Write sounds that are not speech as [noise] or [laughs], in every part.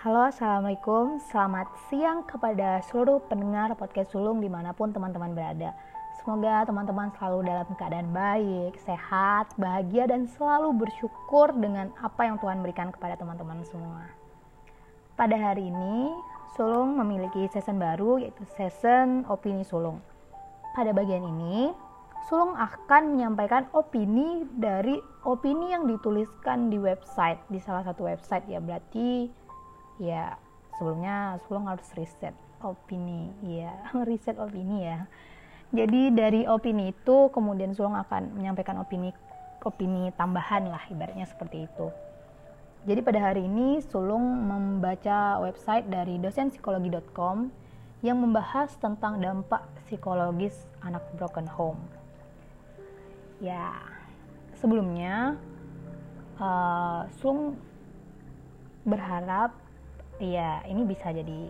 Halo, Assalamualaikum. Selamat siang kepada seluruh pendengar podcast Sulung di mana pun teman-teman berada. Semoga teman-teman selalu dalam keadaan baik, sehat, bahagia, dan selalu bersyukur dengan apa yang Tuhan berikan kepada teman-teman semua. Pada hari ini, Sulung memiliki season baru yaitu season opini Sulung. Pada bagian ini, Sulung akan menyampaikan opini dari opini yang dituliskan di website, di salah satu website ya berarti ya sebelumnya Sulung harus riset opini. [laughs] Ya riset opini ya. Jadi dari opini itu kemudian Sulung akan menyampaikan opini opini tambahan lah ibaratnya seperti itu. Jadi pada hari ini Sulung membaca website dari dosenpsikologi.com yang membahas tentang dampak psikologis anak broken home. Ya sebelumnya uh, Sulung berharap ya ini bisa jadi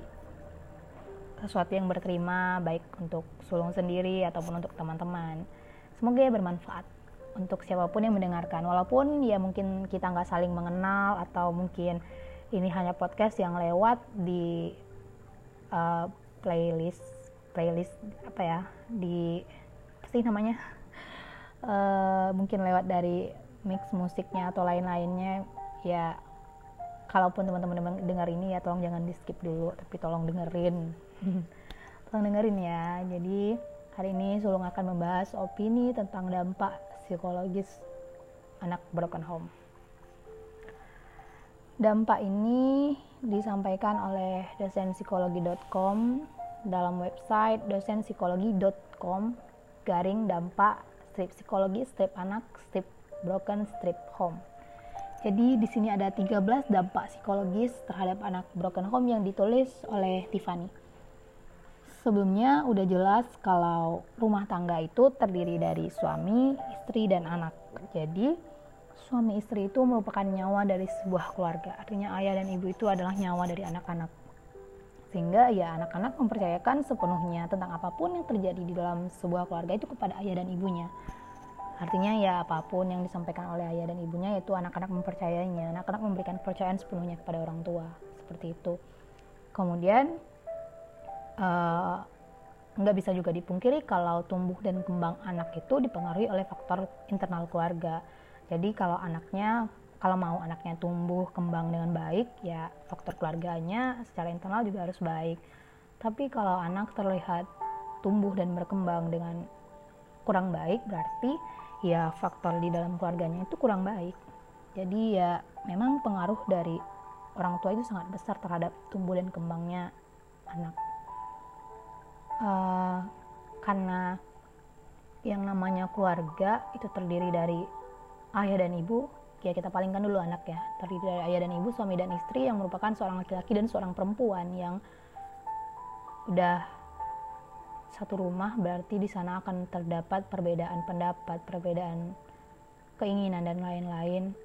sesuatu yang berterima baik untuk sulung sendiri ataupun untuk teman-teman. Semoga ya bermanfaat untuk siapa pun yang mendengarkan. Walaupun ya mungkin kita nggak saling mengenal atau mungkin ini hanya podcast yang lewat di uh, playlist playlist apa ya di pasti namanya? Uh, mungkin lewat dari mix musiknya atau lain-lainnya ya kalaupun teman-teman dengar ini ya tolong jangan di skip dulu tapi tolong dengerin. [laughs] Tolong dengerin ya. Jadi hari ini Sulung akan membahas opini tentang dampak psikologis anak broken home. Dampak ini disampaikan oleh dosenpsikologi.com dalam website dosenpsikologi.com garing dampak strip psikologi strip anak strip broken strip home jadi di sini ada 13 dampak psikologis terhadap anak broken home yang ditulis oleh Tiffany. Sebelumnya udah jelas kalau rumah tangga itu terdiri dari suami, istri, dan anak. Jadi suami istri itu merupakan nyawa dari sebuah keluarga. Artinya ayah dan ibu itu adalah nyawa dari anak-anak. Sehingga ya anak-anak mempercayakan sepenuhnya tentang apa pun yang terjadi di dalam sebuah keluarga itu kepada ayah dan ibunya Artinya ya apa pun yang disampaikan oleh ayah dan ibunya itu anak-anak mempercayainya, anak-anak memberikan kepercayaan sepenuhnya kepada orang tua seperti itu. Kemudian uh, nggak bisa juga dipungkiri kalau tumbuh dan kembang anak itu dipengaruhi oleh faktor internal keluarga. Jadi kalau anaknya kalau mau anaknya tumbuh kembang dengan baik ya faktor keluarganya secara internal juga harus baik. Tapi kalau anak terlihat tumbuh dan berkembang dengan kurang baik berarti ya faktor di dalam keluarganya itu kurang baik. Jadi ya memang pengaruh dari orang tua itu sangat besar terhadap tumbuh dan kembangnya anak. Uh, karena yang namanya keluarga itu terdiri dari ayah dan ibu. Ya kita palingkan dulu anak ya. Terdiri dari ayah dan ibu suami dan istri yang merupakan seorang laki-laki dan seorang perempuan yang udah satu rumah berarti di sana akan terdapat perbedaan pendapat, perbedaan keinginan dan lain-lain.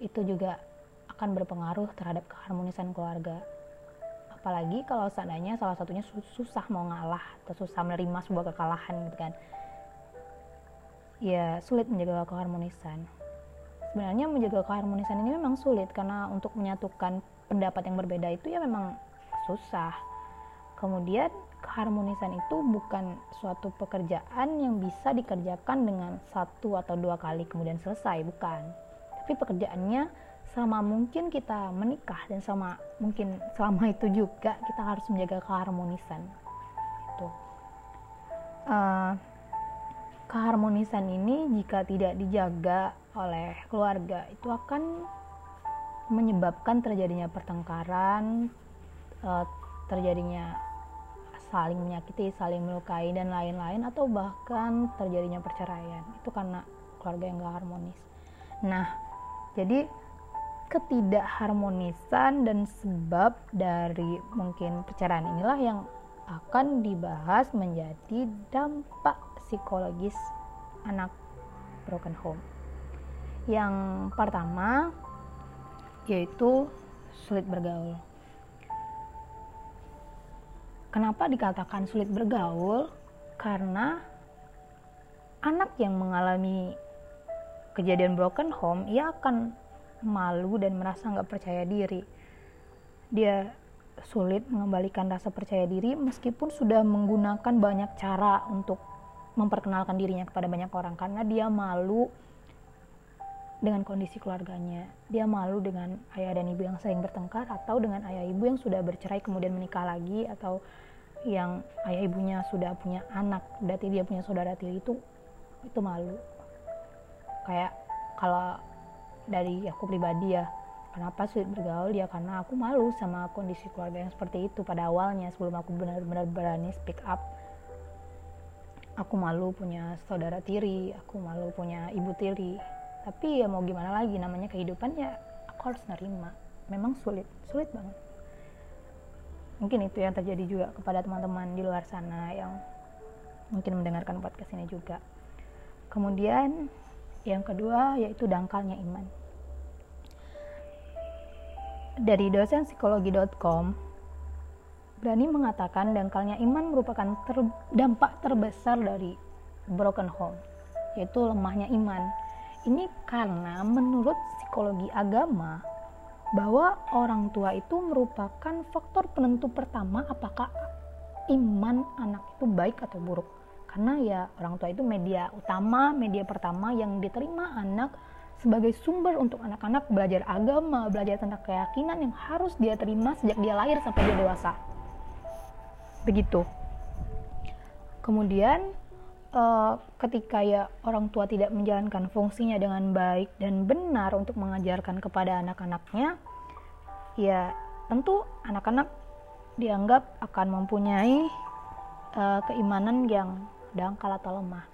Itu juga akan berpengaruh terhadap keharmonisan keluarga. Apalagi kalau seandainya salah satunya susah mau ngalah atau susah menerima sebuah kekalahan gitu kan. Ya, sulit menjaga keharmonisan. Sebenarnya menjaga keharmonisan ini memang sulit karena untuk menyatukan pendapat yang berbeda itu ya memang susah. Kemudian keharmonisan itu bukan suatu pekerjaan yang bisa dikerjakan dengan satu atau dua kali kemudian selesai, bukan. Tapi pekerjaannya selama mungkin kita menikah dan sama mungkin selama itu juga kita harus menjaga keharmonisan. Itu. Uh, keharmonisan ini jika tidak dijaga oleh keluarga itu akan menyebabkan terjadinya pertengkaran, uh, terjadinya saling menyakiti, saling melukai dan lain-lain atau bahkan terjadinya perceraian. Itu karena keluarga yang gak harmonis. Nah, jadi ketidakharmonisan dan sebab dari mungkin perceraian inilah yang akan dibahas menjadi dampak psikologis anak broken home. Yang pertama yaitu sulit bergaul Kenapa dikatakan sulit bergaul? Karena anak yang mengalami kejadian broken home, ia akan malu dan merasa nggak percaya diri. dia sulit mengembalikan rasa percaya diri meskipun sudah menggunakan banyak cara untuk memperkenalkan dirinya kepada banyak orang karena dia malu dengan kondisi keluarganya. Dia malu dengan ayah dan ibu yang sering bertengkar atau dengan ayah ibu yang sudah bercerai kemudian menikah lagi atau yang ayah ibunya sudah punya anak berarti dia punya saudara tiri itu itu malu. Kayak kalau dari aku pribadi ya kenapa sulit bergaul ya karena aku malu sama kondisi keluarga yang seperti itu pada awalnya sebelum aku benar-benar berani speak up aku malu punya saudara tiri aku malu punya ibu tiri tapi ya mau gimana lagi namanya kehidupan ya aku harus nerima. Memang sulit sulit banget. Mungkin itu yang terjadi juga kepada teman-teman di luar sana yang mungkin mendengarkan podcast ini juga. Kemudian yang kedua yaitu dangkalnya iman. Dari dosen psikologi.com berani mengatakan dangkalnya iman merupakan ter, dampak terbesar dari broken home yaitu lemahnya iman ini karena menurut psikologi agama bahwa orang tua itu merupakan faktor penentu pertama apakah iman anak itu baik atau buruk. Karena ya orang tua itu media utama, media pertama yang diterima anak sebagai sumber untuk anak-anak belajar agama, belajar tentang keyakinan yang harus dia terima sejak dia lahir sampai dia dewasa. Begitu. Kemudian uh, ketika ya orang tua tidak menjalankan fungsinya dengan baik dan benar untuk mengajarkan kepada anak-anaknya, ya tentu anak-anak dianggap akan mempunyai uh, keimanan yang dangkal atau lemah.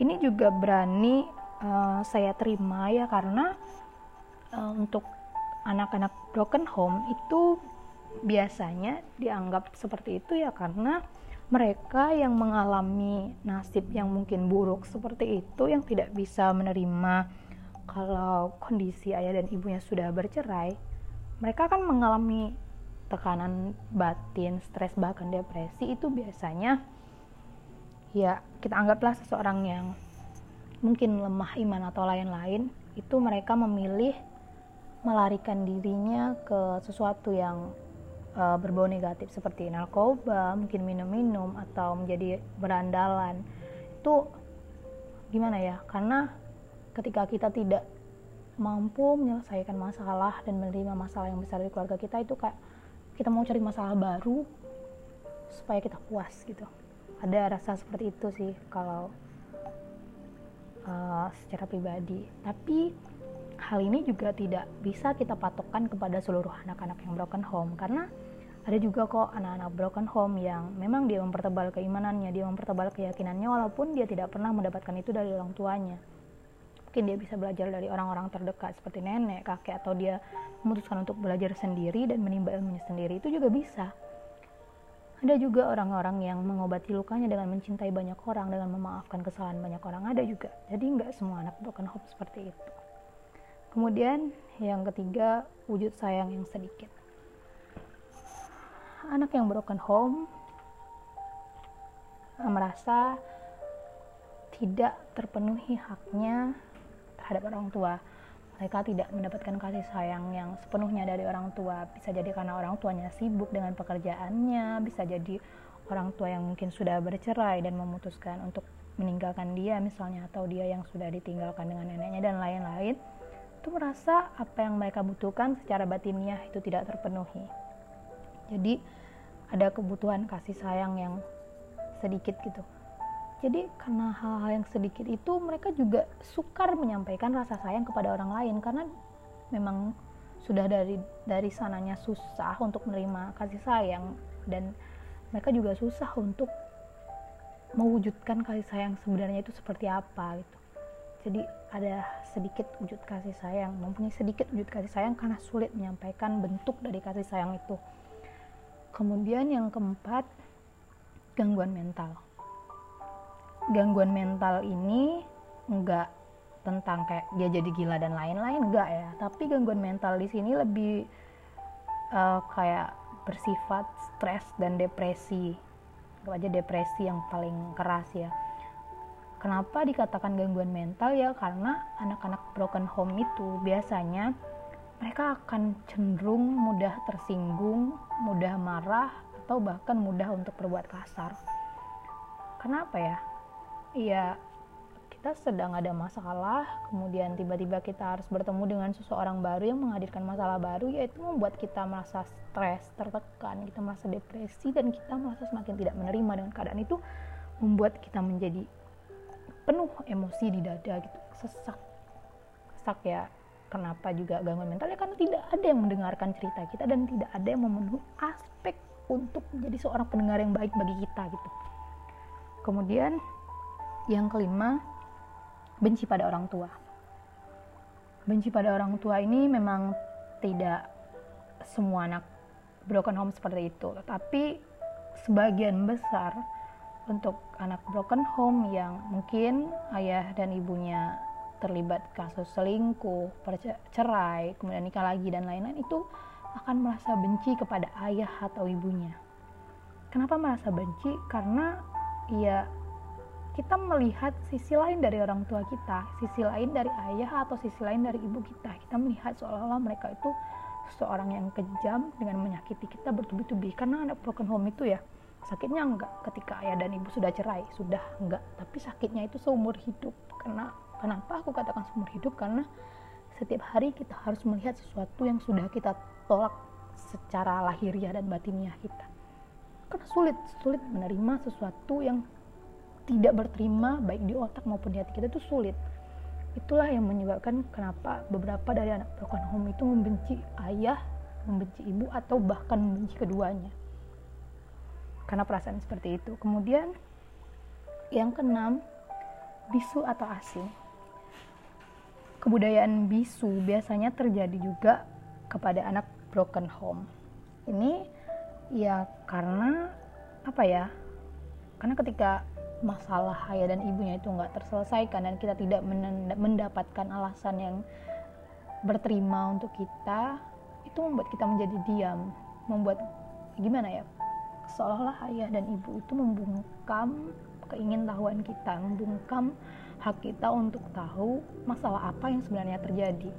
Ini juga berani uh, saya terima ya karena uh, untuk anak-anak broken home itu biasanya dianggap seperti itu ya karena mereka yang mengalami nasib yang mungkin buruk seperti itu yang tidak bisa menerima kalau kondisi ayah dan ibunya sudah bercerai mereka akan mengalami tekanan batin, stres bahkan depresi. Itu biasanya ya kita anggaplah seseorang yang mungkin lemah iman atau lain-lain itu mereka memilih melarikan dirinya ke sesuatu yang uh, berbau negatif seperti narkoba, mungkin minum-minum atau menjadi berandalan. Itu gimana ya? Karena ketika kita tidak mampu menyelesaikan masalah dan menerima masalah yang besar di keluarga kita itu kayak kita mau cari masalah baru supaya kita puas gitu. Ada rasa seperti itu sih kalau uh, secara pribadi. Tapi hal ini juga tidak bisa kita patokkan kepada seluruh anak-anak yang broken home karena ada juga kok anak-anak broken home yang memang dia mempertebal keimanannya, dia mempertebal keyakinannya walaupun dia tidak pernah mendapatkan itu dari orang tuanya. Mungkin dia bisa belajar dari orang-orang terdekat seperti nenek, kakek atau dia memutuskan untuk belajar sendiri dan menimba ilmunya sendiri itu juga bisa. Ada juga orang-orang yang mengobati lukanya dengan mencintai banyak orang, dengan memaafkan kesalahan banyak orang. Ada juga. Jadi nggak semua anak broken home seperti itu. Kemudian yang ketiga, wujud sayang yang sedikit. Anak yang broken home merasa tidak terpenuhi haknya terhadap orang tua. Mereka tidak mendapatkan kasih sayang yang sepenuhnya dari orang tua. Bisa jadi karena orang tuanya sibuk dengan pekerjaannya, bisa jadi orang tua yang mungkin sudah bercerai dan memutuskan untuk meninggalkan dia misalnya atau dia yang sudah ditinggalkan dengan neneknya dan lain-lain itu merasa apa yang mereka butuhkan secara batinnya itu tidak terpenuhi. Jadi ada kebutuhan kasih sayang yang sedikit gitu. Jadi karena hal-hal yang sedikit itu mereka juga sukar menyampaikan rasa sayang kepada orang lain karena memang sudah dari dari sananya susah untuk menerima kasih sayang dan mereka juga susah untuk mewujudkan kasih sayang sebenarnya itu seperti apa gitu jadi ada sedikit wujud kasih sayang mempunyai sedikit wujud kasih sayang karena sulit menyampaikan bentuk dari kasih sayang itu. Kemudian yang keempat gangguan mental. Gangguan mental ini enggak tentang kayak dia jadi gila dan lain-lain enggak ya. Tapi gangguan mental di sini lebih uh, kayak bersifat stres dan depresi. Aja depresi yang paling keras ya Kenapa dikatakan gangguan mental ya? Karena anak-anak broken home itu biasanya mereka akan cenderung mudah tersinggung, mudah marah, atau bahkan mudah untuk berbuat kasar. Kenapa ya? Iya, kita sedang ada masalah, kemudian tiba-tiba kita harus bertemu dengan seseorang baru yang menghadirkan masalah baru, yaitu membuat kita merasa stres, tertekan, kita merasa depresi, dan kita merasa semakin tidak menerima dengan keadaan itu, membuat kita menjadi penuh emosi di dada gitu, sesak, sesak ya. Kenapa juga gangguan mental ya karena tidak ada yang mendengarkan cerita kita dan tidak ada yang memenuhi aspek untuk menjadi seorang pendengar yang baik bagi kita gitu. Kemudian yang kelima, benci pada orang tua. Benci pada orang tua ini memang tidak semua anak broken home seperti itu, tetapi sebagian besar untuk anak broken home yang mungkin ayah dan ibunya terlibat kasus selingkuh, cerai, kemudian nikah lagi dan lain-lain itu akan merasa benci kepada ayah atau ibunya. Kenapa merasa benci? Karena ya kita melihat sisi lain dari orang tua kita, sisi lain dari ayah atau sisi lain dari ibu kita. Kita melihat seolah-olah mereka itu seorang yang kejam dengan menyakiti kita bertubi-tubi. Karena anak broken home itu ya sakitnya enggak ketika ayah dan ibu sudah cerai, sudah enggak. Tapi sakitnya itu seumur hidup. Karena kenapa aku katakan seumur hidup? Karena setiap hari kita harus melihat sesuatu yang sudah kita tolak secara lahiriah dan batiniah kita. Karena sulit, sulit menerima sesuatu yang tidak berterima baik di otak maupun di hati kita itu sulit itulah yang menyebabkan kenapa beberapa dari anak broken home itu membenci ayah membenci ibu atau bahkan membenci keduanya karena perasaan seperti itu. Kemudian yang keenam bisu atau asing kebudayaan bisu biasanya terjadi juga kepada anak broken home. Ini ya karena apa ya karena ketika masalah ayah dan ibunya itu nggak terselesaikan dan kita tidak mendapatkan alasan yang berterima untuk kita itu membuat kita menjadi diam membuat gimana ya seolah-olah ayah dan ibu itu membungkam keingintahuan kita membungkam hak kita untuk tahu masalah apa yang sebenarnya terjadi.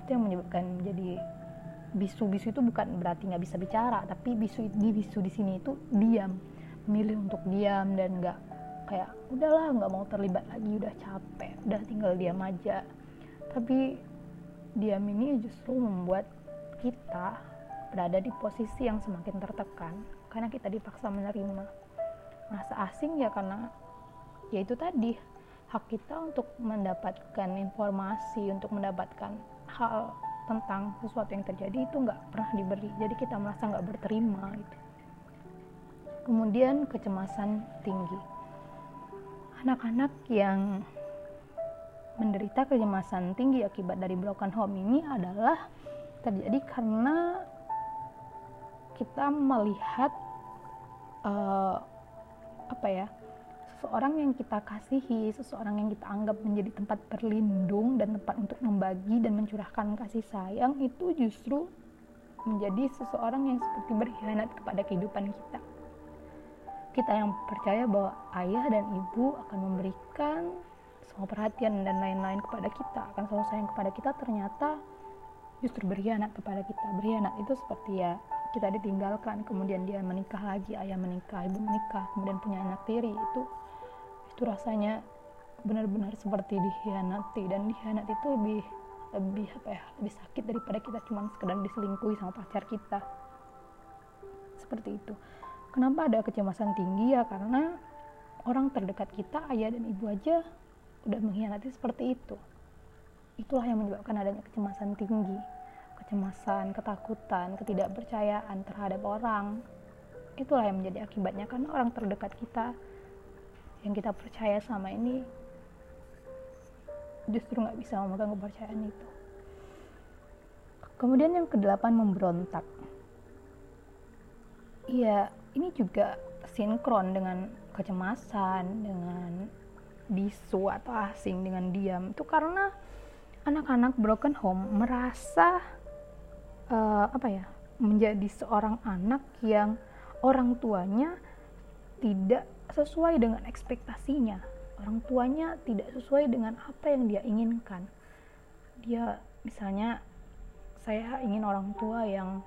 Itu yang menyebabkan menjadi bisu-bisu itu bukan berarti nggak bisa bicara tapi bisu di bisu di sini itu diam. Milih untuk diam dan nggak kayak udahlah nggak mau terlibat lagi udah capek udah tinggal diam aja. Tapi diam ini justru membuat kita berada di posisi yang semakin tertekan karena kita dipaksa menerima. Merasa asing ya karena ya itu tadi hak kita untuk mendapatkan informasi untuk mendapatkan hal tentang sesuatu yang terjadi itu nggak pernah diberi. Jadi kita merasa nggak berterima gitu. Kemudian kecemasan tinggi. Anak-anak yang menderita kecemasan tinggi akibat dari broken home ini adalah terjadi karena kita melihat uh, apa ya seseorang yang kita kasihi, seseorang yang kita anggap menjadi tempat berlindung dan tempat untuk membagi dan mencurahkan kasih sayang itu justru menjadi seseorang yang seperti berkhianat kepada kehidupan kita. Kita yang percaya bahwa ayah dan ibu akan memberikan semua perhatian dan lain-lain kepada kita akan selalu sayang kepada kita ternyata justru berkhianat kepada kita. Berkhianat itu seperti ya kita ditinggalkan kemudian dia menikah lagi ayah menikah ibu menikah kemudian punya anak tiri itu itu rasanya benar-benar seperti dikhianati dan dikhianat itu lebih lebih apa ya lebih sakit daripada kita cuma sekedar diselingkuhi sama pacar kita seperti itu Kenapa ada kecemasan tinggi ya? Karena orang terdekat kita, ayah dan ibu aja udah mengkhianati seperti itu. Itulah yang menyebabkan adanya kecemasan tinggi. Kecemasan, ketakutan, ketidakpercayaan terhadap orang. Itulah yang menjadi akibatnya karena orang terdekat kita yang kita percaya sama ini justru nggak bisa memegang kepercayaan itu. Kemudian yang kedelapan memberontak. Iya, ini juga sinkron dengan kecemasan, dengan bisu atau asing, dengan diam. Itu karena anak-anak broken home merasa uh, apa ya menjadi seorang anak yang orang tuanya tidak sesuai dengan ekspektasinya. Orang tuanya tidak sesuai dengan apa yang dia inginkan. Dia misalnya saya ingin orang tua yang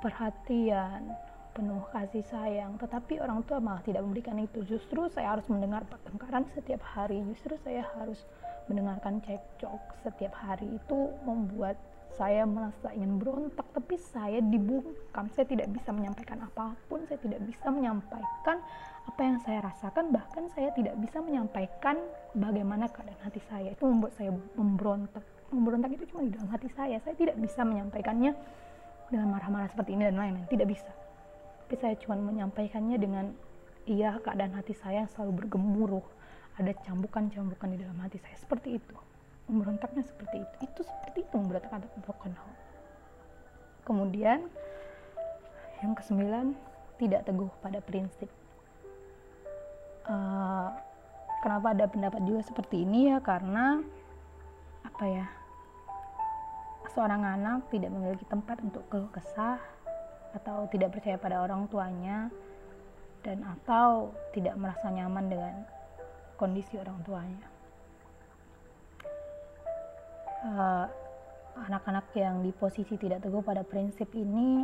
perhatian penuh kasih sayang tetapi orang tua malah tidak memberikan itu justru saya harus mendengar pertengkaran setiap hari justru saya harus mendengarkan cekcok setiap hari itu membuat saya merasa ingin berontak tapi saya dibungkam. Saya tidak bisa menyampaikan apa pun saya tidak bisa menyampaikan apa yang saya rasakan bahkan saya tidak bisa menyampaikan bagaimana keadaan hati saya. Itu membuat saya memberontak. Memberontak itu cuma di dalam hati saya. Saya tidak bisa menyampaikannya dengan marah-marah seperti ini dan lain-lain. Tidak bisa. Tapi saya cuma menyampaikannya dengan iya keadaan hati saya yang selalu bergemuruh. Ada cambukan-cambukan di dalam hati saya. Seperti itu memberontaknya seperti itu. Itu seperti itu memberontak atau broken home kemudian yang kesembilan tidak teguh pada prinsip. Uh, kenapa ada pendapat juga seperti ini ya? Karena apa ya seorang anak tidak memiliki tempat untuk keluh kesah atau tidak percaya pada orang tuanya dan atau tidak merasa nyaman dengan kondisi orang tuanya. Eh, anak-anak yang di posisi tidak teguh pada prinsip ini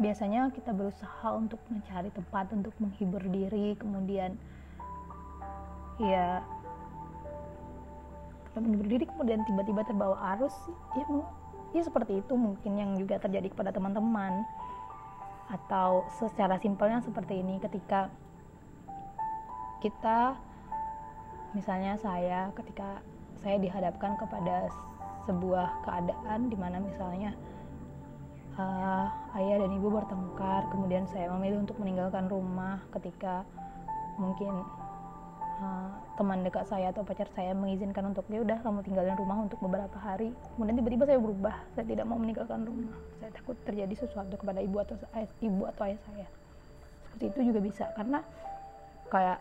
biasanya kita berusaha untuk mencari tempat untuk menghibur diri, kemudian ya menghibur diri kemudian tiba-tiba terbawa arus ya ya seperti itu mungkin yang juga terjadi kepada teman-teman. Atau secara simpelnya seperti ini ketika kita misalnya saya ketika saya dihadapkan kepada sebuah keadaan di mana misalnya uh, ayah dan ibu bertengkar kemudian saya memilih untuk meninggalkan rumah ketika mungkin uh, teman dekat saya atau pacar saya mengizinkan untuk ya udah kamu tinggalin rumah untuk beberapa hari. Kemudian tiba-tiba saya berubah saya tidak mau meninggalkan rumah. Saya takut terjadi sesuatu kepada ibu atau ayah, ibu atau ayah saya. Seperti itu juga bisa karena kayak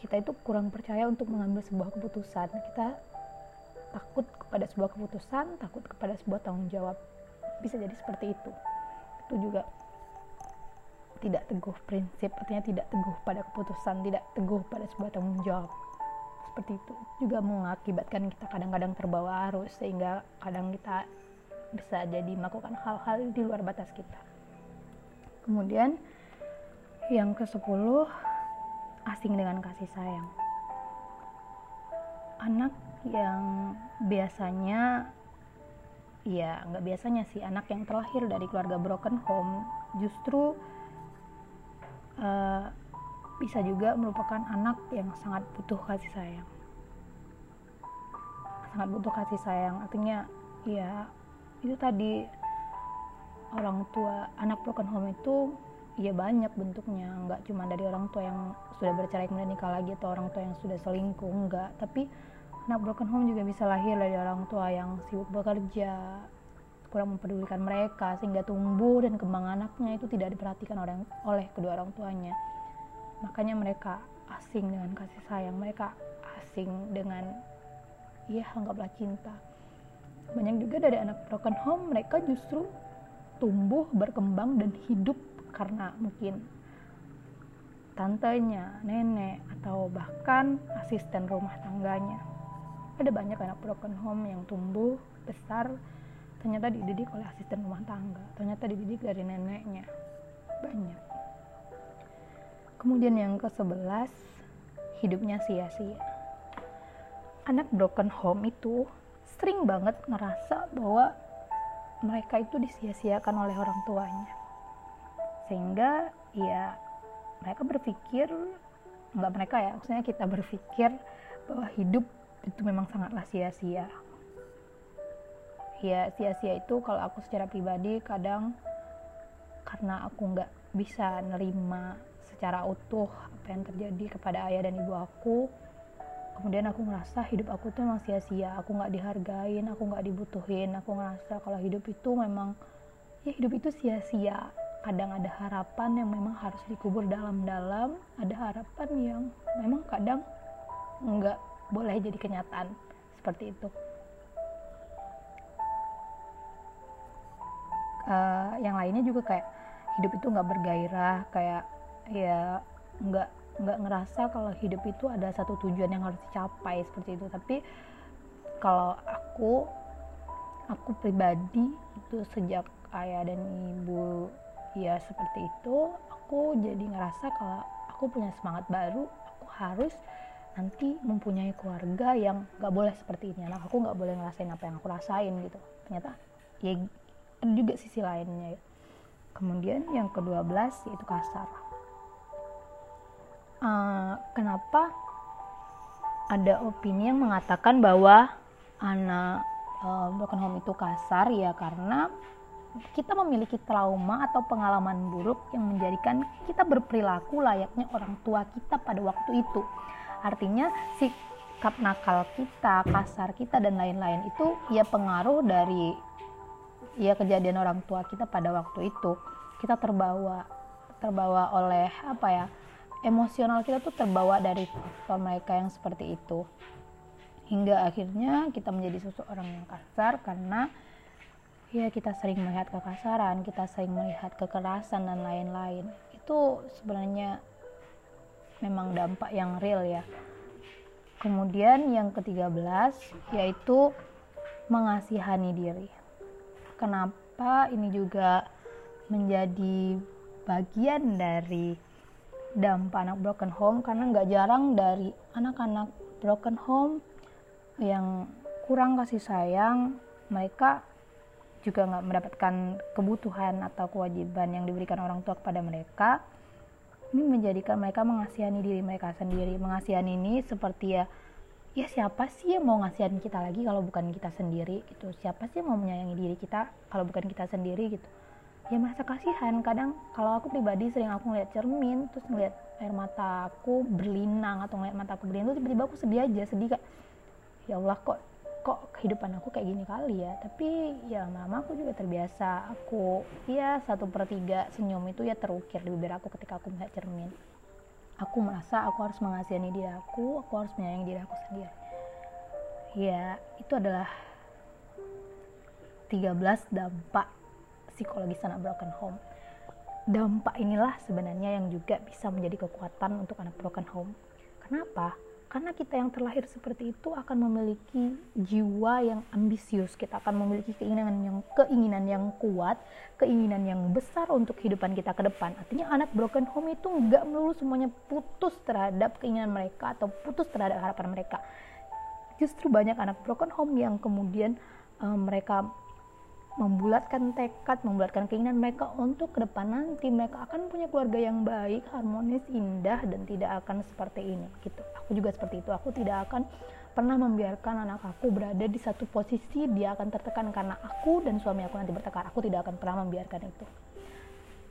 kita itu kurang percaya untuk mengambil sebuah keputusan. Kita takut kepada sebuah keputusan takut kepada sebuah tanggung jawab. Bisa jadi seperti itu. Itu juga tidak teguh prinsip artinya tidak teguh pada keputusan tidak teguh pada sebuah tanggung jawab. Seperti itu juga mengakibatkan kita kadang-kadang terbawa arus sehingga kadang kita bisa jadi melakukan hal-hal di luar batas kita. Kemudian yang ke 10 asing dengan kasih sayang. Anak yang biasanya ya nggak biasanya sih anak yang terlahir dari keluarga broken home justru uh, bisa juga merupakan anak yang sangat butuh kasih sayang. Sangat butuh kasih sayang artinya ya itu tadi orang tua anak broken home itu ya banyak bentuknya nggak cuma dari orang tua yang sudah bercerai kemudian nikah lagi atau orang tua yang sudah selingkuh enggak tapi anak broken home juga bisa lahir dari orang tua yang sibuk bekerja kurang mempedulikan mereka sehingga tumbuh dan kembang anaknya itu tidak diperhatikan orang, oleh kedua orang tuanya makanya mereka asing dengan kasih sayang mereka asing dengan ya anggaplah cinta banyak juga dari anak broken home mereka justru tumbuh berkembang dan hidup karena mungkin tantenya, nenek, atau bahkan asisten rumah tangganya. Ada banyak anak broken home yang tumbuh besar ternyata dididik oleh asisten rumah tangga ternyata dididik dari neneknya. Banyak. Kemudian yang ke sebelas hidupnya sia-sia. Anak broken home itu sering banget ngerasa bahwa mereka itu disia-siakan oleh orang tuanya. Sehingga ya mereka berpikir nggak mereka ya maksudnya kita berpikir bahwa hidup itu memang sangatlah sia-sia. Ya sia-sia itu kalau aku secara pribadi kadang karena aku nggak bisa nerima secara utuh apa yang terjadi kepada ayah dan ibu aku kemudian aku ngerasa hidup aku tuh memang sia-sia. Aku nggak dihargain aku nggak dibutuhin. Aku ngerasa kalau hidup itu memang ya hidup itu sia-sia. Kadang ada harapan yang memang harus dikubur dalam-dalam. Ada harapan yang memang kadang nggak boleh jadi kenyataan seperti itu. Uh, yang lainnya juga kayak hidup itu nggak bergairah kayak ya nggak nggak ngerasa kalau hidup itu ada satu tujuan yang harus dicapai seperti itu. Tapi kalau aku aku pribadi itu sejak ayah dan ibu ya seperti itu aku jadi ngerasa kalau aku punya semangat baru aku harus nanti mempunyai keluarga yang gak boleh seperti ini. Anak aku gak boleh ngerasain apa yang aku rasain gitu. Ternyata ya ada juga sisi lainnya ya. Kemudian yang kedua belas yaitu kasar. Uh, kenapa ada opini yang mengatakan bahwa anak uh, broken home itu kasar? Ya karena kita memiliki trauma atau pengalaman buruk yang menjadikan kita berperilaku layaknya orang tua kita pada waktu itu. Artinya sikap nakal kita, kasar kita dan lain-lain itu ya pengaruh dari ya kejadian orang tua kita pada waktu itu. Kita terbawa terbawa oleh apa ya? emosional kita tuh terbawa dari faktor mereka yang seperti itu hingga akhirnya kita menjadi seseorang yang kasar karena ya kita sering melihat kekasaran kita sering melihat kekerasan dan lain-lain itu sebenarnya memang dampak yang real ya. Kemudian yang ketiga belas yaitu mengasihani diri. Kenapa ini juga menjadi bagian dari dampak anak broken home? Karena nggak jarang dari anak-anak broken home yang kurang kasih sayang mereka juga nggak mendapatkan kebutuhan atau kewajiban yang diberikan orang tua kepada mereka ini menjadikan mereka mengasihani diri mereka sendiri mengasihani ini seperti ya ya siapa sih yang mau ngasihin kita lagi kalau bukan kita sendiri gitu? Siapa sih yang mau menyayangi diri kita kalau bukan kita sendiri gitu? Ya merasa kasihan kadang kalau aku pribadi sering aku ngeliat cermin terus ngeliat air mata aku berlinang atau ngeliat mata aku berlinang tiba-tiba aku sedih aja sedih kak ya Allah kok kok kehidupan aku kayak gini kali ya tapi ya lama aku juga terbiasa aku ya satu per tiga senyum itu ya terukir di bibir aku ketika aku melihat cermin aku merasa aku harus mengasihani diri aku aku harus menyayangi diri aku sendiri ya itu adalah 13 dampak psikologis anak broken home. Dampak inilah sebenarnya yang juga bisa menjadi kekuatan untuk anak broken home. Kenapa? Karena kita yang terlahir seperti itu akan memiliki jiwa yang ambisius, kita akan memiliki keinginan yang keinginan yang kuat, keinginan yang besar untuk kehidupan kita ke depan. Artinya anak broken home itu nggak melulu semuanya putus terhadap keinginan mereka atau putus terhadap harapan mereka. Justru banyak anak broken home yang kemudian um, mereka membulatkan tekad, membulatkan keinginan mereka untuk ke depan nanti mereka akan punya keluarga yang baik, harmonis, indah dan tidak akan seperti ini gitu. Aku juga seperti itu. Aku tidak akan pernah membiarkan anak aku berada di satu posisi dia akan tertekan karena aku dan suami aku nanti bertengkar. Aku tidak akan pernah membiarkan itu.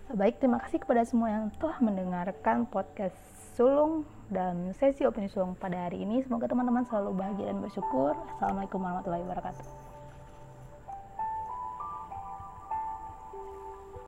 Baik, terima kasih kepada semua yang telah mendengarkan podcast Sulung dan sesi opini sulung pada hari ini. Semoga teman-teman selalu bahagia dan bersyukur. Assalamualaikum warahmatullahi wabarakatuh.